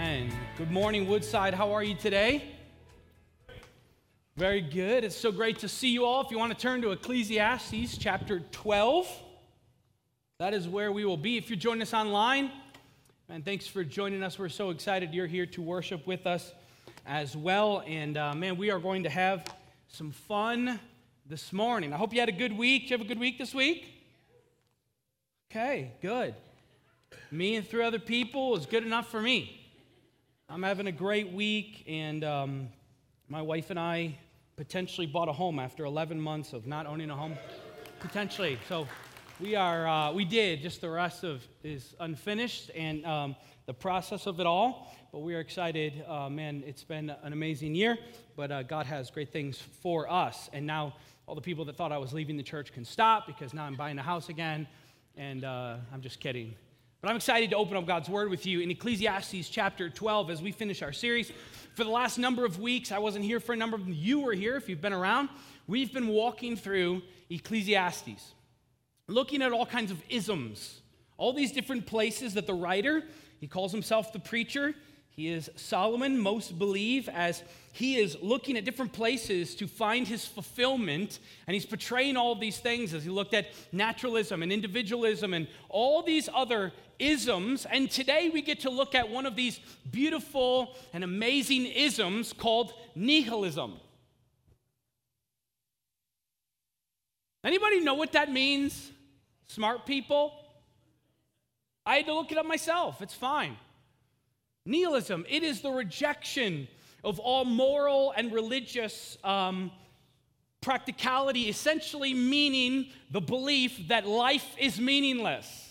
Amen. Good morning, Woodside. How are you today? Very good. It's so great to see you all. If you want to turn to Ecclesiastes chapter 12, that is where we will be. If you're joining us online, and thanks for joining us. We're so excited you're here to worship with us as well. And uh, man, we are going to have some fun this morning. I hope you had a good week. Did you have a good week this week? Okay, good. Me and three other people is good enough for me. I'm having a great week, and um, my wife and I potentially bought a home after 11 months of not owning a home. Potentially. So we are, uh, we did. Just the rest of is unfinished, and um, the process of it all. But we are excited. Uh, man, it's been an amazing year, but uh, God has great things for us. And now all the people that thought I was leaving the church can stop because now I'm buying a house again. And uh, I'm just kidding. But I'm excited to open up God's Word with you in Ecclesiastes chapter 12 as we finish our series. For the last number of weeks, I wasn't here for a number of you were here if you've been around. We've been walking through Ecclesiastes, looking at all kinds of isms, all these different places that the writer, he calls himself the preacher, he is Solomon, most believe, as he is looking at different places to find his fulfillment. And he's portraying all these things as he looked at naturalism and individualism and all these other isms. And today we get to look at one of these beautiful and amazing isms called nihilism. Anybody know what that means? Smart people? I had to look it up myself. It's fine. Nihilism, it is the rejection of all moral and religious um, practicality, essentially meaning the belief that life is meaningless.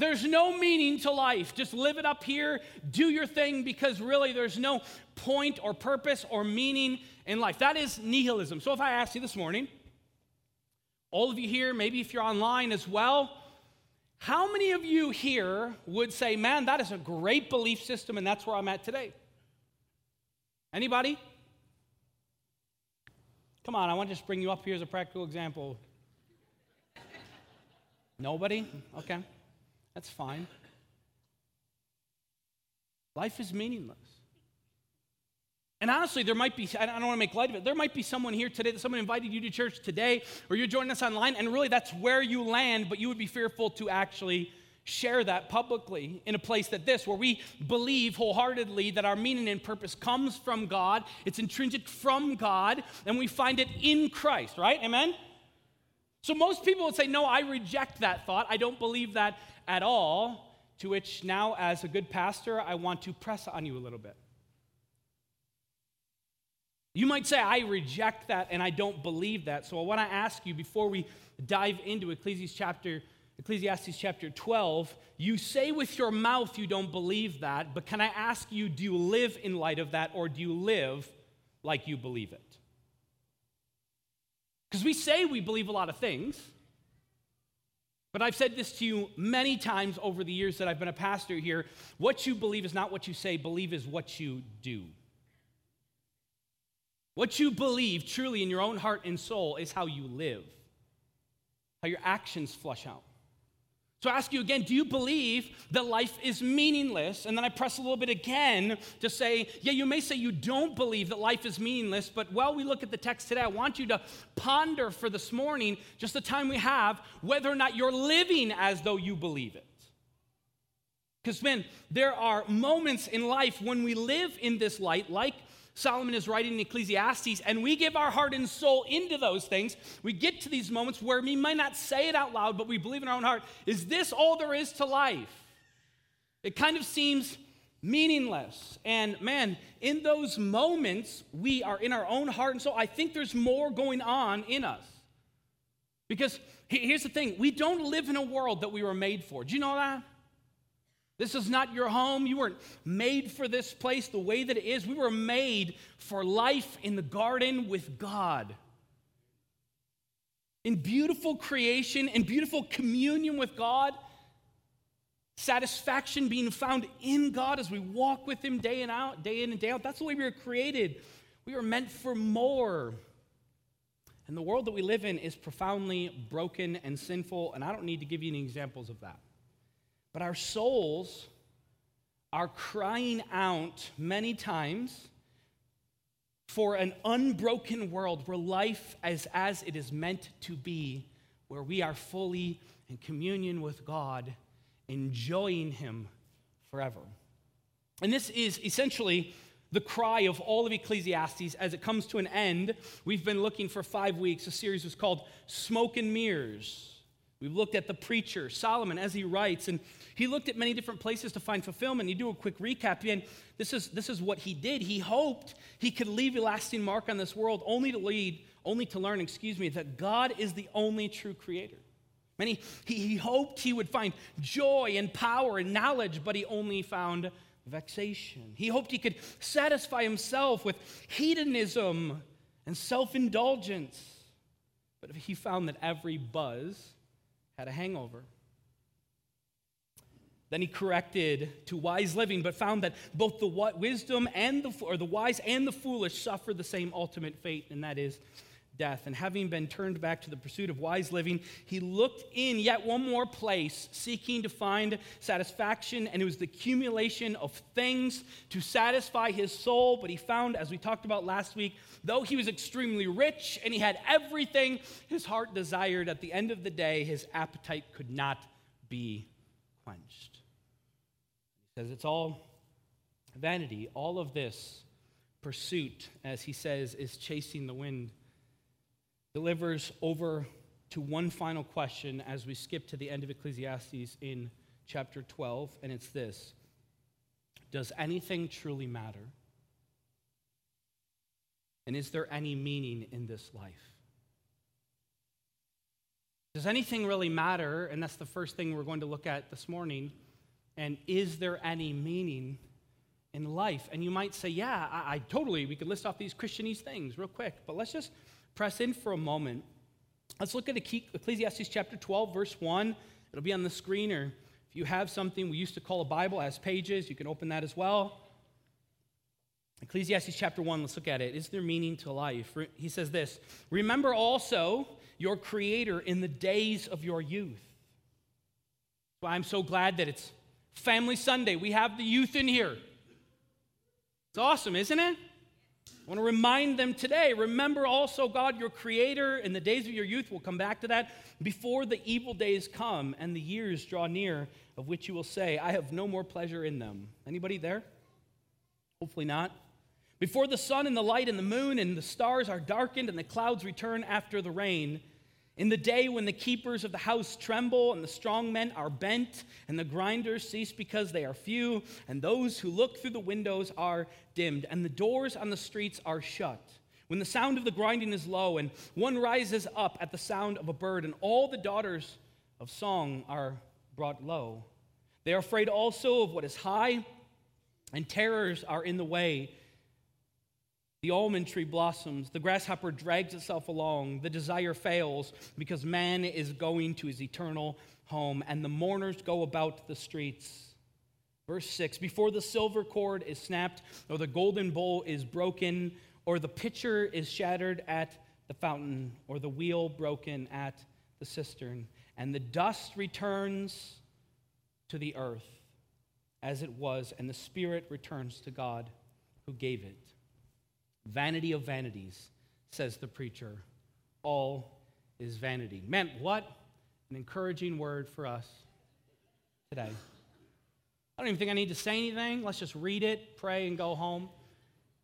There's no meaning to life. Just live it up here, do your thing, because really there's no point or purpose or meaning in life. That is nihilism. So if I ask you this morning, all of you here, maybe if you're online as well, how many of you here would say, man, that is a great belief system and that's where I'm at today? Anybody? Come on, I want to just bring you up here as a practical example. Nobody? Okay. That's fine. Life is meaningless. And honestly, there might be, I don't want to make light of it, there might be someone here today that someone invited you to church today, or you're joining us online, and really that's where you land, but you would be fearful to actually share that publicly in a place that this, where we believe wholeheartedly that our meaning and purpose comes from God, it's intrinsic from God, and we find it in Christ, right? Amen? So most people would say, No, I reject that thought. I don't believe that at all. To which now, as a good pastor, I want to press on you a little bit. You might say, I reject that and I don't believe that. So I want to ask you before we dive into Ecclesiastes chapter, Ecclesiastes chapter 12, you say with your mouth you don't believe that, but can I ask you, do you live in light of that or do you live like you believe it? Because we say we believe a lot of things. But I've said this to you many times over the years that I've been a pastor here. What you believe is not what you say, believe is what you do. What you believe truly in your own heart and soul is how you live, how your actions flush out. So I ask you again, do you believe that life is meaningless? And then I press a little bit again to say, yeah, you may say you don't believe that life is meaningless, but while we look at the text today, I want you to ponder for this morning, just the time we have, whether or not you're living as though you believe it. Because, man, there are moments in life when we live in this light, like Solomon is writing in Ecclesiastes, and we give our heart and soul into those things. We get to these moments where we might not say it out loud, but we believe in our own heart is this all there is to life? It kind of seems meaningless. And man, in those moments, we are in our own heart and soul. I think there's more going on in us. Because here's the thing we don't live in a world that we were made for. Do you know that? This is not your home. You weren't made for this place the way that it is. We were made for life in the garden with God. In beautiful creation, in beautiful communion with God, satisfaction being found in God as we walk with Him day in out, day in and day out. That's the way we were created. We were meant for more. And the world that we live in is profoundly broken and sinful, and I don't need to give you any examples of that. But our souls are crying out many times for an unbroken world where life is as it is meant to be, where we are fully in communion with God, enjoying Him forever. And this is essentially the cry of all of Ecclesiastes as it comes to an end. We've been looking for five weeks. The series was called Smoke and Mirrors. We've looked at the preacher, Solomon, as he writes, and he looked at many different places to find fulfillment. You do a quick recap, and this is, this is what he did. He hoped he could leave a lasting mark on this world, only to lead, only to learn, excuse me, that God is the only true creator. And he, he, he hoped he would find joy and power and knowledge, but he only found vexation. He hoped he could satisfy himself with hedonism and self indulgence, but he found that every buzz had a hangover. Then he corrected to wise living, but found that both the wisdom and the or the wise and the foolish suffer the same ultimate fate, and that is death. And having been turned back to the pursuit of wise living, he looked in yet one more place, seeking to find satisfaction, and it was the accumulation of things to satisfy his soul. But he found, as we talked about last week, though he was extremely rich and he had everything his heart desired, at the end of the day, his appetite could not be quenched. He says it's all vanity. All of this pursuit, as he says, is chasing the wind delivers over to one final question as we skip to the end of Ecclesiastes in chapter 12, and it's this Does anything truly matter? And is there any meaning in this life? Does anything really matter? And that's the first thing we're going to look at this morning. And is there any meaning in life? And you might say, yeah, I, I totally, we could list off these Christianese things real quick, but let's just press in for a moment. Let's look at Ecclesiastes chapter 12, verse 1. It'll be on the screen, or if you have something we used to call a Bible as pages, you can open that as well. Ecclesiastes chapter 1, let's look at it. Is there meaning to life? He says this Remember also your Creator in the days of your youth. I'm so glad that it's Family Sunday. We have the youth in here. It's awesome, isn't it? I want to remind them today remember also God, your creator, in the days of your youth. We'll come back to that. Before the evil days come and the years draw near, of which you will say, I have no more pleasure in them. Anybody there? Hopefully not. Before the sun and the light and the moon and the stars are darkened and the clouds return after the rain, in the day when the keepers of the house tremble, and the strong men are bent, and the grinders cease because they are few, and those who look through the windows are dimmed, and the doors on the streets are shut. When the sound of the grinding is low, and one rises up at the sound of a bird, and all the daughters of song are brought low. They are afraid also of what is high, and terrors are in the way. The almond tree blossoms, the grasshopper drags itself along, the desire fails because man is going to his eternal home, and the mourners go about the streets. Verse 6 Before the silver cord is snapped, or the golden bowl is broken, or the pitcher is shattered at the fountain, or the wheel broken at the cistern, and the dust returns to the earth as it was, and the spirit returns to God who gave it. Vanity of vanities, says the preacher. All is vanity. Man, what an encouraging word for us today. I don't even think I need to say anything. Let's just read it, pray, and go home.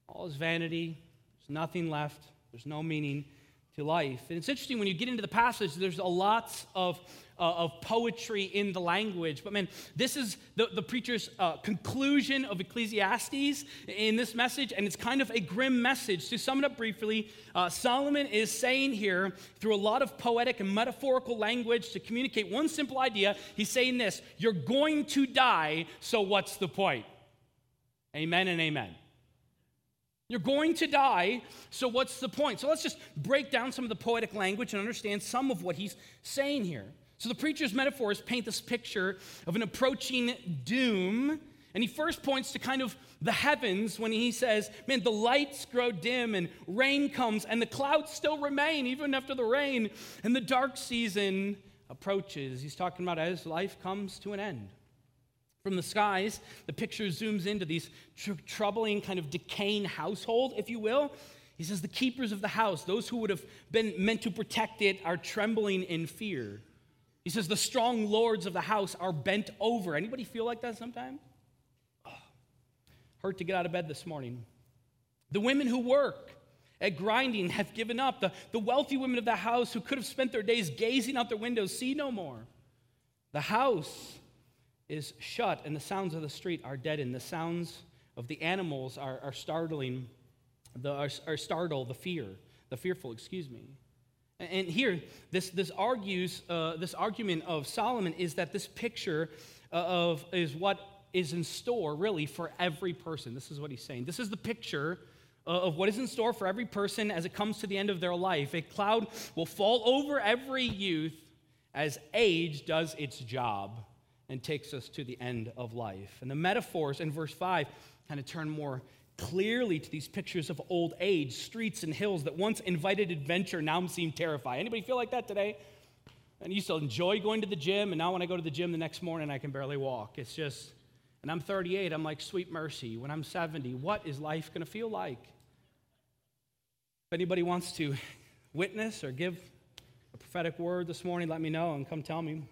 All is vanity. There's nothing left, there's no meaning to life. And it's interesting when you get into the passage, there's a lots of, uh, of poetry in the language. But man, this is the, the preacher's uh, conclusion of Ecclesiastes in this message, and it's kind of a grim message. To sum it up briefly, uh, Solomon is saying here, through a lot of poetic and metaphorical language, to communicate one simple idea. He's saying this You're going to die, so what's the point? Amen and amen. You're going to die, so what's the point? So let's just break down some of the poetic language and understand some of what he's saying here. So the preacher's metaphors paint this picture of an approaching doom. And he first points to kind of the heavens when he says, Man, the lights grow dim and rain comes, and the clouds still remain even after the rain, and the dark season approaches. He's talking about as life comes to an end. From the skies, the picture zooms into these tr- troubling, kind of decaying household, if you will. He says, The keepers of the house, those who would have been meant to protect it, are trembling in fear. He says, The strong lords of the house are bent over. Anybody feel like that sometimes? Oh, hurt to get out of bed this morning. The women who work at grinding have given up. The, the wealthy women of the house who could have spent their days gazing out their windows see no more. The house is shut, and the sounds of the street are deadened. The sounds of the animals are, are startling, the, are, are startle the fear, the fearful, excuse me. And here, this, this argues, uh, this argument of Solomon is that this picture uh, of is what is in store really for every person. This is what he's saying. This is the picture uh, of what is in store for every person as it comes to the end of their life. A cloud will fall over every youth as age does its job and takes us to the end of life. And the metaphors in verse 5 kind of turn more clearly to these pictures of old age, streets and hills that once invited adventure now seem terrifying. Anybody feel like that today? And I used to enjoy going to the gym, and now when I go to the gym the next morning, I can barely walk. It's just, and I'm 38, I'm like, sweet mercy. When I'm 70, what is life going to feel like? If anybody wants to witness or give a prophetic word this morning, let me know and come tell me.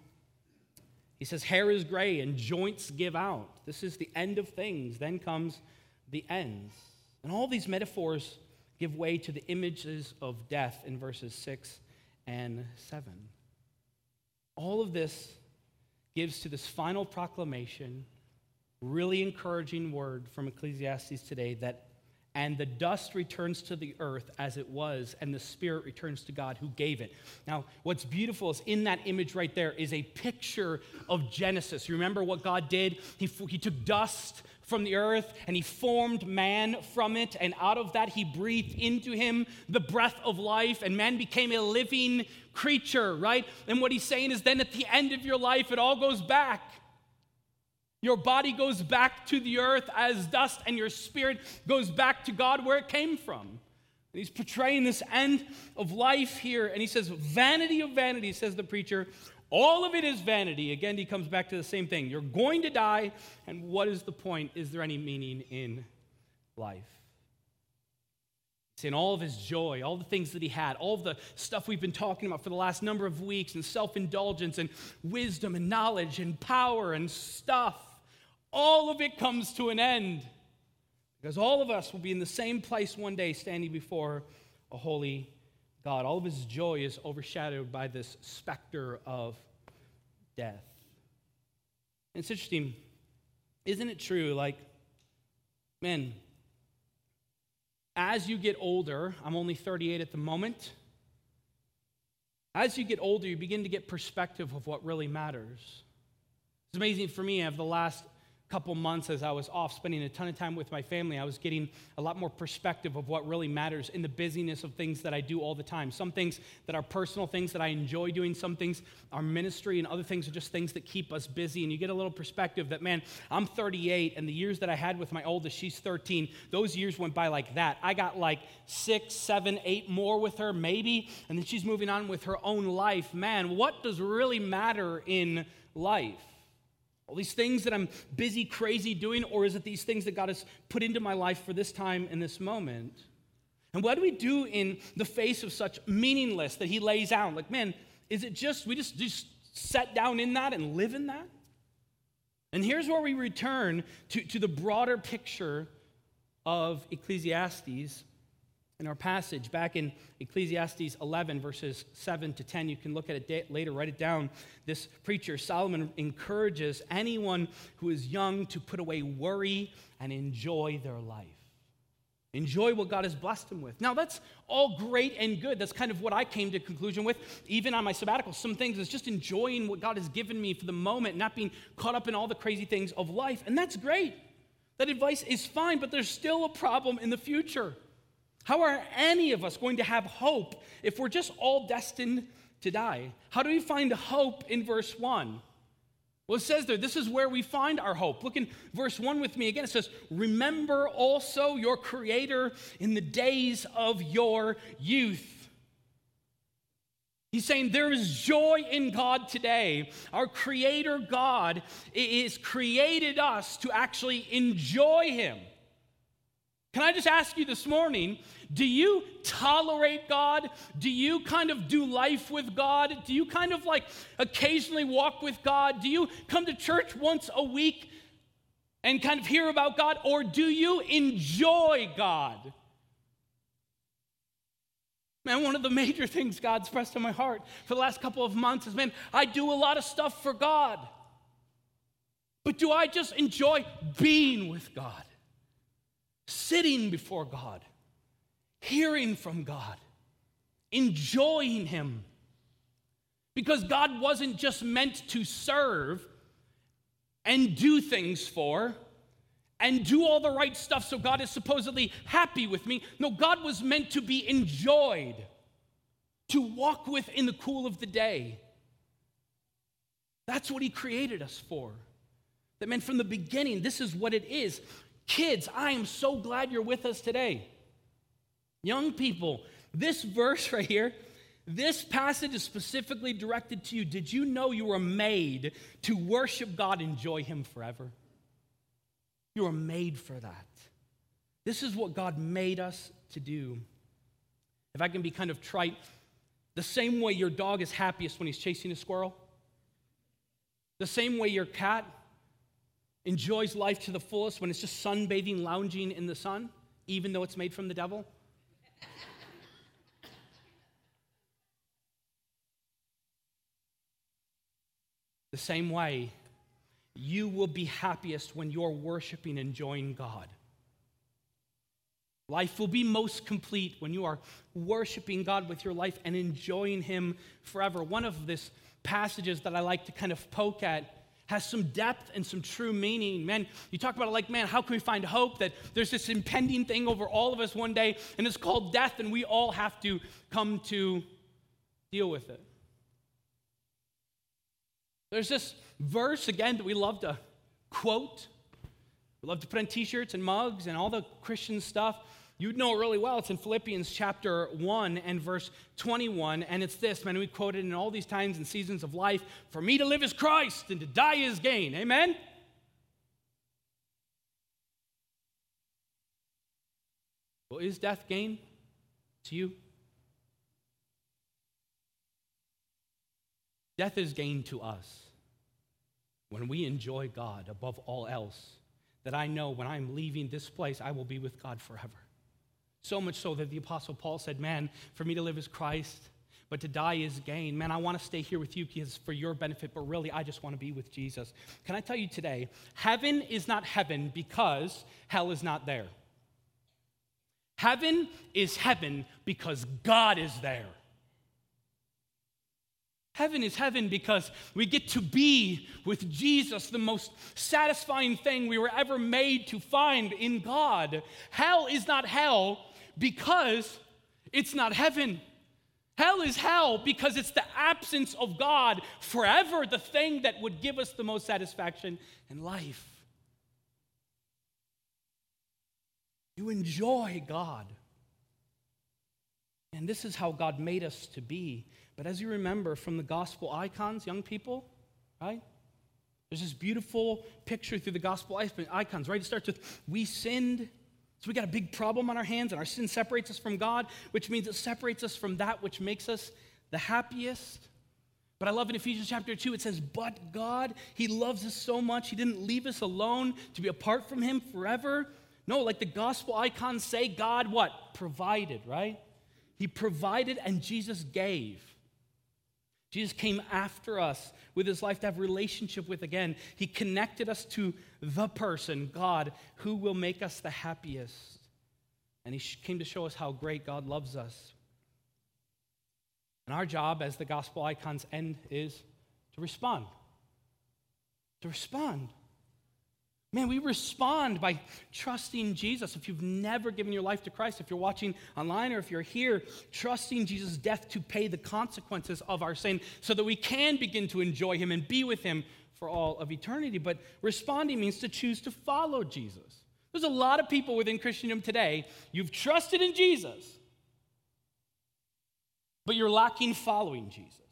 He says, Hair is gray and joints give out. This is the end of things. Then comes the ends. And all these metaphors give way to the images of death in verses 6 and 7. All of this gives to this final proclamation, really encouraging word from Ecclesiastes today that and the dust returns to the earth as it was, and the spirit returns to God who gave it. Now, what's beautiful is in that image right there is a picture of Genesis. You remember what God did? He, he took dust from the earth and he formed man from it, and out of that he breathed into him the breath of life, and man became a living creature, right? And what he's saying is then at the end of your life, it all goes back. Your body goes back to the earth as dust, and your spirit goes back to God where it came from. And he's portraying this end of life here, and he says, Vanity of vanity, says the preacher. All of it is vanity. Again, he comes back to the same thing. You're going to die, and what is the point? Is there any meaning in life? in all of his joy, all the things that he had, all the stuff we've been talking about for the last number of weeks, and self indulgence, and wisdom, and knowledge, and power, and stuff all of it comes to an end. Because all of us will be in the same place one day standing before a holy God. All of his joy is overshadowed by this specter of death. And it's interesting, isn't it true? Like, men, as you get older, I'm only 38 at the moment. As you get older, you begin to get perspective of what really matters. It's amazing for me, I have the last couple months as I was off spending a ton of time with my family, I was getting a lot more perspective of what really matters in the busyness of things that I do all the time. Some things that are personal things that I enjoy doing, some things are ministry, and other things are just things that keep us busy. And you get a little perspective that, man, I'm 38, and the years that I had with my oldest, she's 13, those years went by like that. I got like six, seven, eight more with her, maybe, and then she's moving on with her own life. Man, what does really matter in life? All these things that I'm busy, crazy doing, or is it these things that God has put into my life for this time and this moment? And what do we do in the face of such meaningless that He lays out? Like, man, is it just, we just, just set down in that and live in that? And here's where we return to, to the broader picture of Ecclesiastes in our passage back in Ecclesiastes 11, verses 7 to 10. You can look at it later, write it down. This preacher, Solomon, encourages anyone who is young to put away worry and enjoy their life. Enjoy what God has blessed him with. Now, that's all great and good. That's kind of what I came to conclusion with, even on my sabbatical. Some things is just enjoying what God has given me for the moment, not being caught up in all the crazy things of life. And that's great. That advice is fine, but there's still a problem in the future. How are any of us going to have hope if we're just all destined to die? How do we find hope in verse 1? Well, it says there, this is where we find our hope. Look in verse 1 with me again. It says, Remember also your Creator in the days of your youth. He's saying there is joy in God today. Our Creator God is created us to actually enjoy Him. Can I just ask you this morning do you tolerate God? Do you kind of do life with God? Do you kind of like occasionally walk with God? Do you come to church once a week and kind of hear about God? Or do you enjoy God? Man, one of the major things God's pressed on my heart for the last couple of months is man, I do a lot of stuff for God. But do I just enjoy being with God? Sitting before God, hearing from God, enjoying Him. Because God wasn't just meant to serve and do things for and do all the right stuff so God is supposedly happy with me. No, God was meant to be enjoyed, to walk with in the cool of the day. That's what He created us for. That meant from the beginning, this is what it is. Kids, I am so glad you're with us today. Young people, this verse right here, this passage is specifically directed to you. Did you know you were made to worship God, enjoy Him forever? You were made for that. This is what God made us to do. If I can be kind of trite, the same way your dog is happiest when he's chasing a squirrel, the same way your cat enjoys life to the fullest when it's just sunbathing, lounging in the sun, even though it's made from the devil? the same way, you will be happiest when you're worshiping, enjoying God. Life will be most complete when you are worshiping God with your life and enjoying Him forever. One of this passages that I like to kind of poke at has some depth and some true meaning. Man, you talk about it like, man, how can we find hope that there's this impending thing over all of us one day, and it's called death, and we all have to come to deal with it. There's this verse, again, that we love to quote. We love to put on t shirts and mugs and all the Christian stuff. You'd know it really well. It's in Philippians chapter 1 and verse 21. And it's this, man, we quoted in all these times and seasons of life For me to live is Christ and to die is gain. Amen? Well, is death gain to you? Death is gain to us when we enjoy God above all else. That I know when I'm leaving this place, I will be with God forever. So much so that the Apostle Paul said, Man, for me to live is Christ, but to die is gain. Man, I want to stay here with you because for your benefit, but really, I just want to be with Jesus. Can I tell you today, heaven is not heaven because hell is not there. Heaven is heaven because God is there. Heaven is heaven because we get to be with Jesus, the most satisfying thing we were ever made to find in God. Hell is not hell because it's not heaven. Hell is hell because it's the absence of God forever, the thing that would give us the most satisfaction in life. You enjoy God. And this is how God made us to be. But as you remember from the gospel icons, young people, right? There's this beautiful picture through the gospel icons, right? It starts with, We sinned so we got a big problem on our hands, and our sin separates us from God, which means it separates us from that which makes us the happiest. But I love in Ephesians chapter 2, it says, But God, He loves us so much, He didn't leave us alone to be apart from Him forever. No, like the gospel icons say, God what? Provided, right? He provided and Jesus gave. Jesus came after us with his life to have relationship with again. He connected us to the person, God, who will make us the happiest. And he came to show us how great God loves us. And our job as the gospel icons end is to respond. To respond. Man, we respond by trusting Jesus. If you've never given your life to Christ, if you're watching online or if you're here, trusting Jesus' death to pay the consequences of our sin so that we can begin to enjoy Him and be with Him for all of eternity. But responding means to choose to follow Jesus. There's a lot of people within Christendom today, you've trusted in Jesus, but you're lacking following Jesus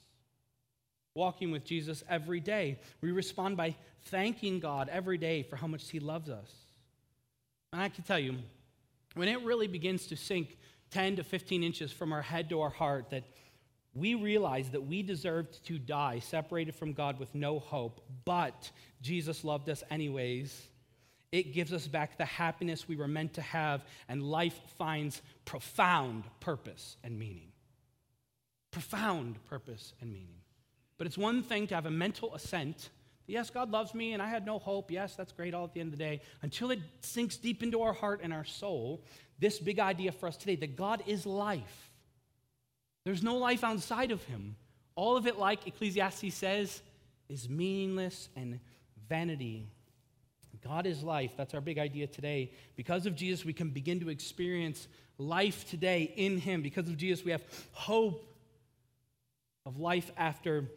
walking with Jesus every day. We respond by thanking God every day for how much He loves us. And I can tell you, when it really begins to sink 10 to 15 inches from our head to our heart, that we realize that we deserved to die separated from God with no hope, but Jesus loved us anyways. It gives us back the happiness we were meant to have, and life finds profound purpose and meaning. Profound purpose and meaning. But it's one thing to have a mental assent. Yes, God loves me and I had no hope. Yes, that's great all at the end of the day. Until it sinks deep into our heart and our soul, this big idea for us today that God is life. There's no life outside of Him. All of it, like Ecclesiastes says, is meaningless and vanity. God is life. That's our big idea today. Because of Jesus, we can begin to experience life today in Him. Because of Jesus, we have hope of life after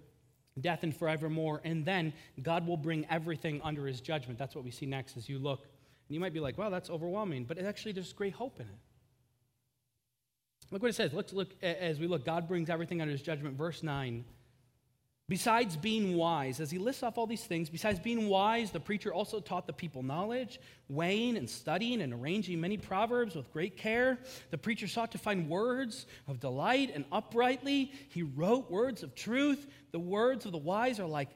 death and forevermore. And then God will bring everything under his judgment. That's what we see next as you look. And you might be like, well, that's overwhelming. But actually, there's great hope in it. Look what it says. Let's look as we look. God brings everything under his judgment. Verse 9. Besides being wise, as he lists off all these things, besides being wise, the preacher also taught the people knowledge, weighing and studying and arranging many proverbs with great care. The preacher sought to find words of delight and uprightly. He wrote words of truth. The words of the wise are like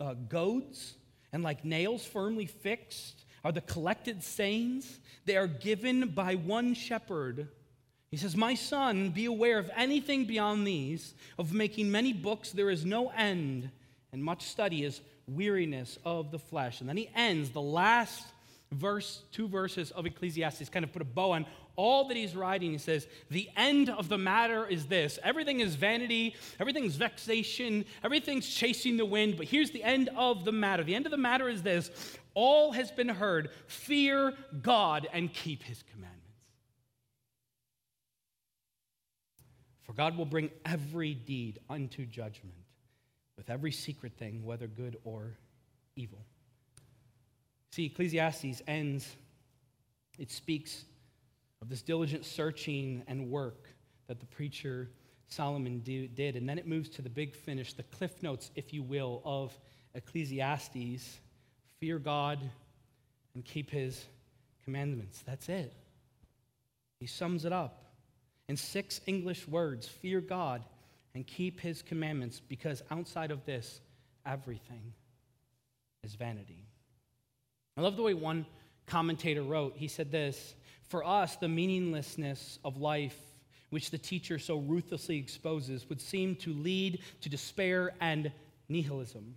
uh, goads and like nails firmly fixed, are the collected sayings. They are given by one shepherd he says, My son, be aware of anything beyond these, of making many books, there is no end, and much study is weariness of the flesh. And then he ends the last verse, two verses of Ecclesiastes, kind of put a bow on all that he's writing. He says, The end of the matter is this everything is vanity, everything's vexation, everything's chasing the wind, but here's the end of the matter. The end of the matter is this all has been heard. Fear God and keep his commandments. For God will bring every deed unto judgment with every secret thing, whether good or evil. See, Ecclesiastes ends, it speaks of this diligent searching and work that the preacher Solomon do, did. And then it moves to the big finish, the cliff notes, if you will, of Ecclesiastes fear God and keep his commandments. That's it. He sums it up in six English words fear God and keep his commandments, because outside of this, everything is vanity. I love the way one commentator wrote. He said this For us, the meaninglessness of life, which the teacher so ruthlessly exposes, would seem to lead to despair and nihilism.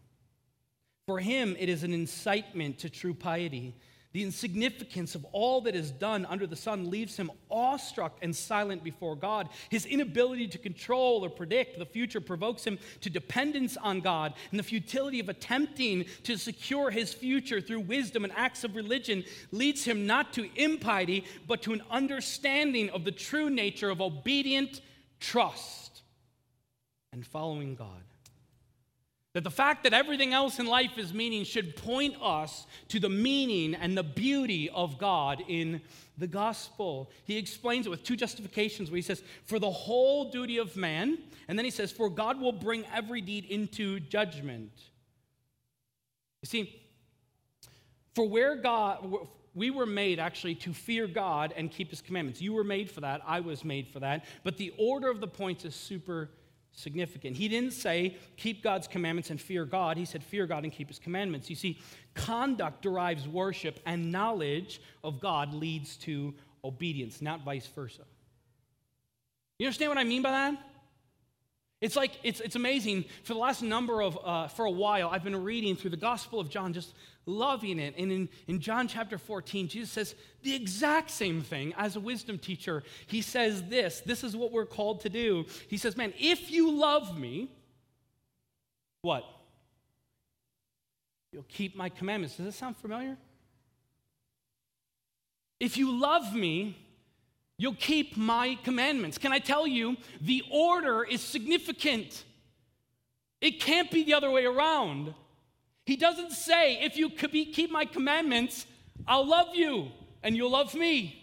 For him, it is an incitement to true piety the insignificance of all that is done under the sun leaves him awestruck and silent before God. His inability to control or predict the future provokes him to dependence on God, and the futility of attempting to secure his future through wisdom and acts of religion leads him not to impiety, but to an understanding of the true nature of obedient trust and following God. That the fact that everything else in life is meaning should point us to the meaning and the beauty of God in the gospel. He explains it with two justifications where he says, for the whole duty of man, and then he says, for God will bring every deed into judgment. You see, for where God, we were made actually to fear God and keep his commandments. You were made for that. I was made for that. But the order of the points is super significant. He didn't say, keep God's commandments and fear God. He said, fear God and keep his commandments. You see, conduct derives worship, and knowledge of God leads to obedience, not vice versa. You understand what I mean by that? It's like, it's, it's amazing. For the last number of, uh, for a while, I've been reading through the Gospel of John, just loving it. And in, in John chapter 14, Jesus says the exact same thing as a wisdom teacher. He says this this is what we're called to do. He says, Man, if you love me, what? You'll keep my commandments. Does this sound familiar? If you love me, You'll keep my commandments. Can I tell you, the order is significant. It can't be the other way around. He doesn't say, if you keep my commandments, I'll love you and you'll love me.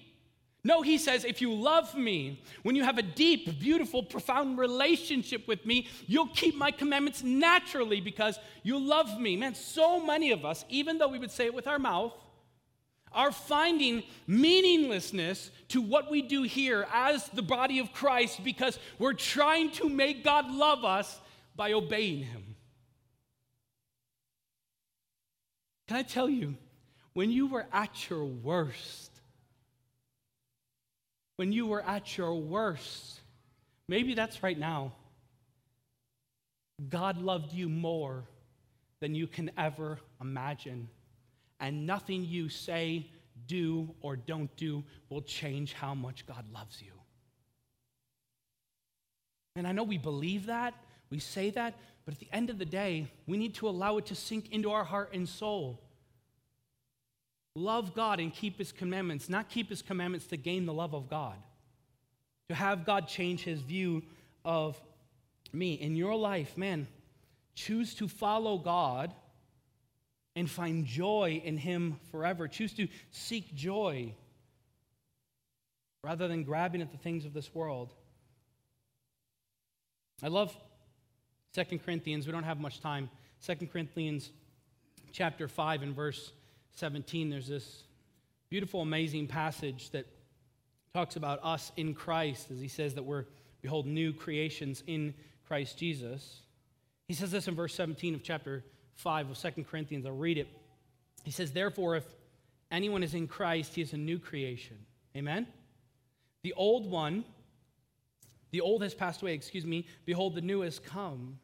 No, he says, if you love me, when you have a deep, beautiful, profound relationship with me, you'll keep my commandments naturally because you love me. Man, so many of us, even though we would say it with our mouth, are finding meaninglessness to what we do here as the body of Christ because we're trying to make God love us by obeying Him. Can I tell you, when you were at your worst, when you were at your worst, maybe that's right now, God loved you more than you can ever imagine and nothing you say, do, or don't do will change how much God loves you. And I know we believe that, we say that, but at the end of the day, we need to allow it to sink into our heart and soul. Love God and keep His commandments, not keep His commandments to gain the love of God. To have God change His view of me. In your life, man, choose to follow God and find joy in Him forever. Choose to seek joy rather than grabbing at the things of this world. I love Second Corinthians. We don't have much time. Second Corinthians chapter 5 and verse 17. There's this beautiful, amazing passage that talks about us in Christ as he says that we're, behold, new creations in Christ Jesus. He says this in verse 17 of chapter 5 of 2 Corinthians. I'll read it. He says, Therefore, if anyone is in Christ, he is a new creation. Amen? The old one, the old has passed away, excuse me. Behold, the new has come.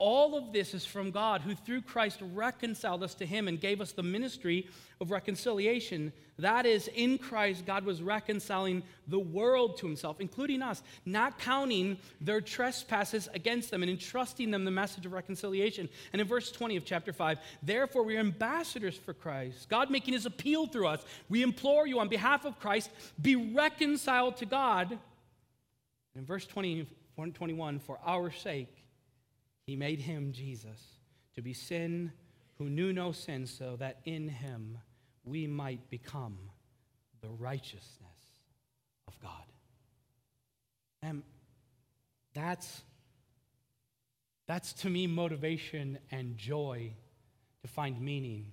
All of this is from God, who through Christ reconciled us to him and gave us the ministry of reconciliation. That is, in Christ, God was reconciling the world to himself, including us, not counting their trespasses against them and entrusting them the message of reconciliation. And in verse 20 of chapter 5, therefore we are ambassadors for Christ, God making his appeal through us. We implore you on behalf of Christ, be reconciled to God. In verse 20, 21, for our sake, he made him, Jesus, to be sin who knew no sin, so that in him we might become the righteousness of God. And that's, that's to me motivation and joy to find meaning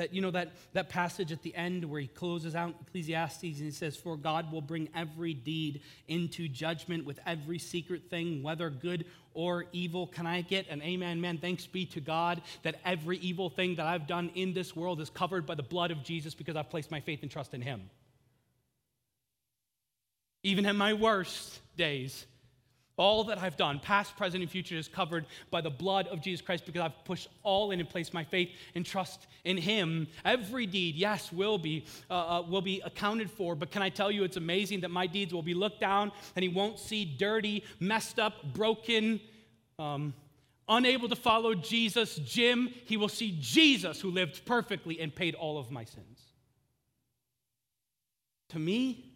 that, you know, that, that passage at the end where he closes out Ecclesiastes and he says, For God will bring every deed into judgment with every secret thing, whether good or evil. Can I get an amen, man? Thanks be to God that every evil thing that I've done in this world is covered by the blood of Jesus because I've placed my faith and trust in him. Even in my worst days, all that I've done, past, present, and future, is covered by the blood of Jesus Christ because I've pushed all in and placed my faith and trust in Him. Every deed, yes, will be, uh, uh, will be accounted for, but can I tell you it's amazing that my deeds will be looked down and He won't see dirty, messed up, broken, um, unable to follow Jesus, Jim. He will see Jesus who lived perfectly and paid all of my sins. To me,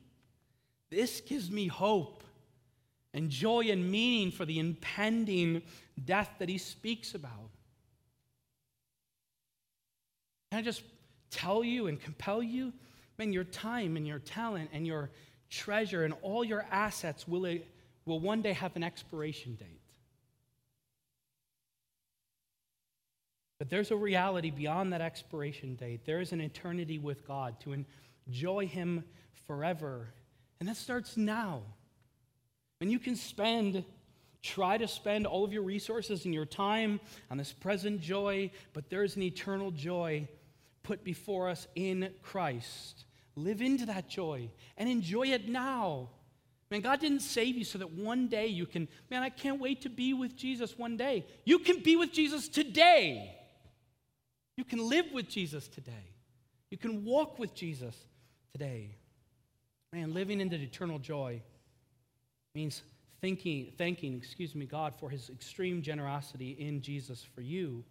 this gives me hope and joy and meaning for the impending death that he speaks about. Can I just tell you and compel you? Man, your time and your talent and your treasure and all your assets will, it, will one day have an expiration date. But there's a reality beyond that expiration date. There is an eternity with God to enjoy Him forever. And that starts now. And you can spend Try to spend all of your resources and your time on this present joy, but there's an eternal joy put before us in Christ. Live into that joy and enjoy it now. Man, God didn't save you so that one day you can, man, I can't wait to be with Jesus one day. You can be with Jesus today. You can live with Jesus today. You can walk with Jesus today. Man, living into eternal joy means thinking, thanking, excuse me, God for his extreme generosity in Jesus for you.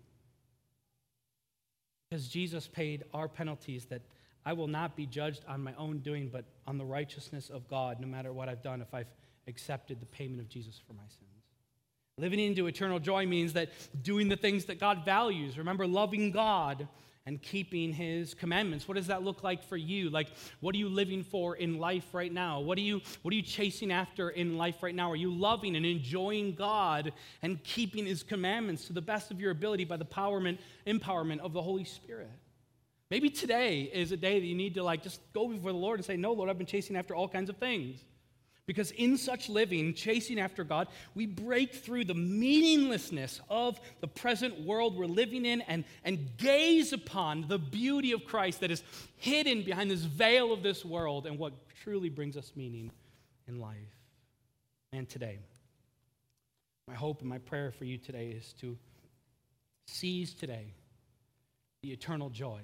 Because Jesus paid our penalties that I will not be judged on my own doing, but on the righteousness of God, no matter what I've done, if I've accepted the payment of Jesus for my sins. Living into eternal joy means that doing the things that God values. Remember, loving God and keeping his commandments. What does that look like for you? Like, what are you living for in life right now? What are you, what are you chasing after in life right now? Are you loving and enjoying God and keeping his commandments to the best of your ability by the empowerment, empowerment of the Holy Spirit? Maybe today is a day that you need to like just go before the Lord and say, No, Lord, I've been chasing after all kinds of things. Because in such living, chasing after God, we break through the meaninglessness of the present world we're living in and, and gaze upon the beauty of Christ that is hidden behind this veil of this world and what truly brings us meaning in life. And today, my hope and my prayer for you today is to seize today the eternal joy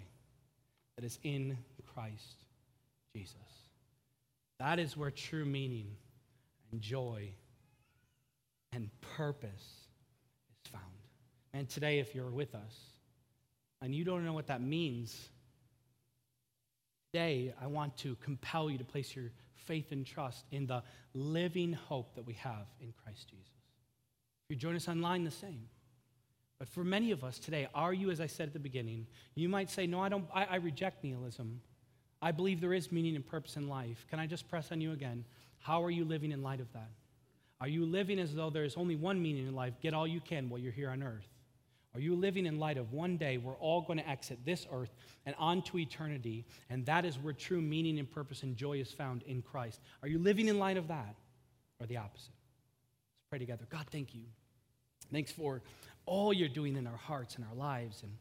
that is in Christ Jesus. That is where true meaning and joy and purpose is found. And today, if you're with us and you don't know what that means, today I want to compel you to place your faith and trust in the living hope that we have in Christ Jesus. If you join us online, the same. But for many of us today, are you, as I said at the beginning, you might say, No, I don't, I, I reject nihilism. I believe there is meaning and purpose in life. Can I just press on you again? How are you living in light of that? Are you living as though there is only one meaning in life? Get all you can while you're here on earth. Are you living in light of one day we're all going to exit this earth and on to eternity, and that is where true meaning and purpose and joy is found in Christ? Are you living in light of that or the opposite? Let's pray together. God, thank you. Thanks for all you're doing in our hearts and our lives and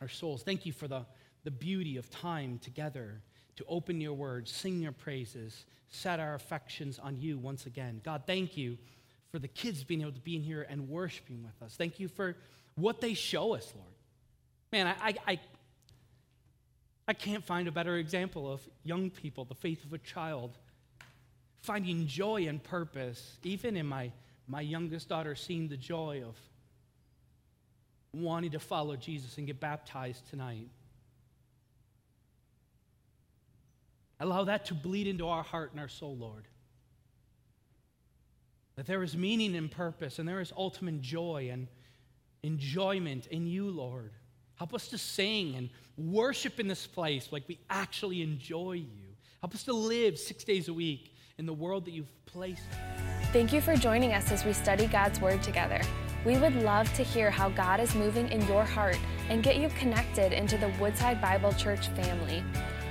our souls. Thank you for the, the beauty of time together to open your words, sing your praises, set our affections on you once again. God, thank you for the kids being able to be in here and worshiping with us. Thank you for what they show us, Lord. Man, I, I, I, I can't find a better example of young people, the faith of a child, finding joy and purpose, even in my, my youngest daughter seeing the joy of wanting to follow Jesus and get baptized tonight. Allow that to bleed into our heart and our soul, Lord. That there is meaning and purpose, and there is ultimate joy and enjoyment in you, Lord. Help us to sing and worship in this place like we actually enjoy you. Help us to live six days a week in the world that you've placed. Thank you for joining us as we study God's Word together. We would love to hear how God is moving in your heart and get you connected into the Woodside Bible Church family.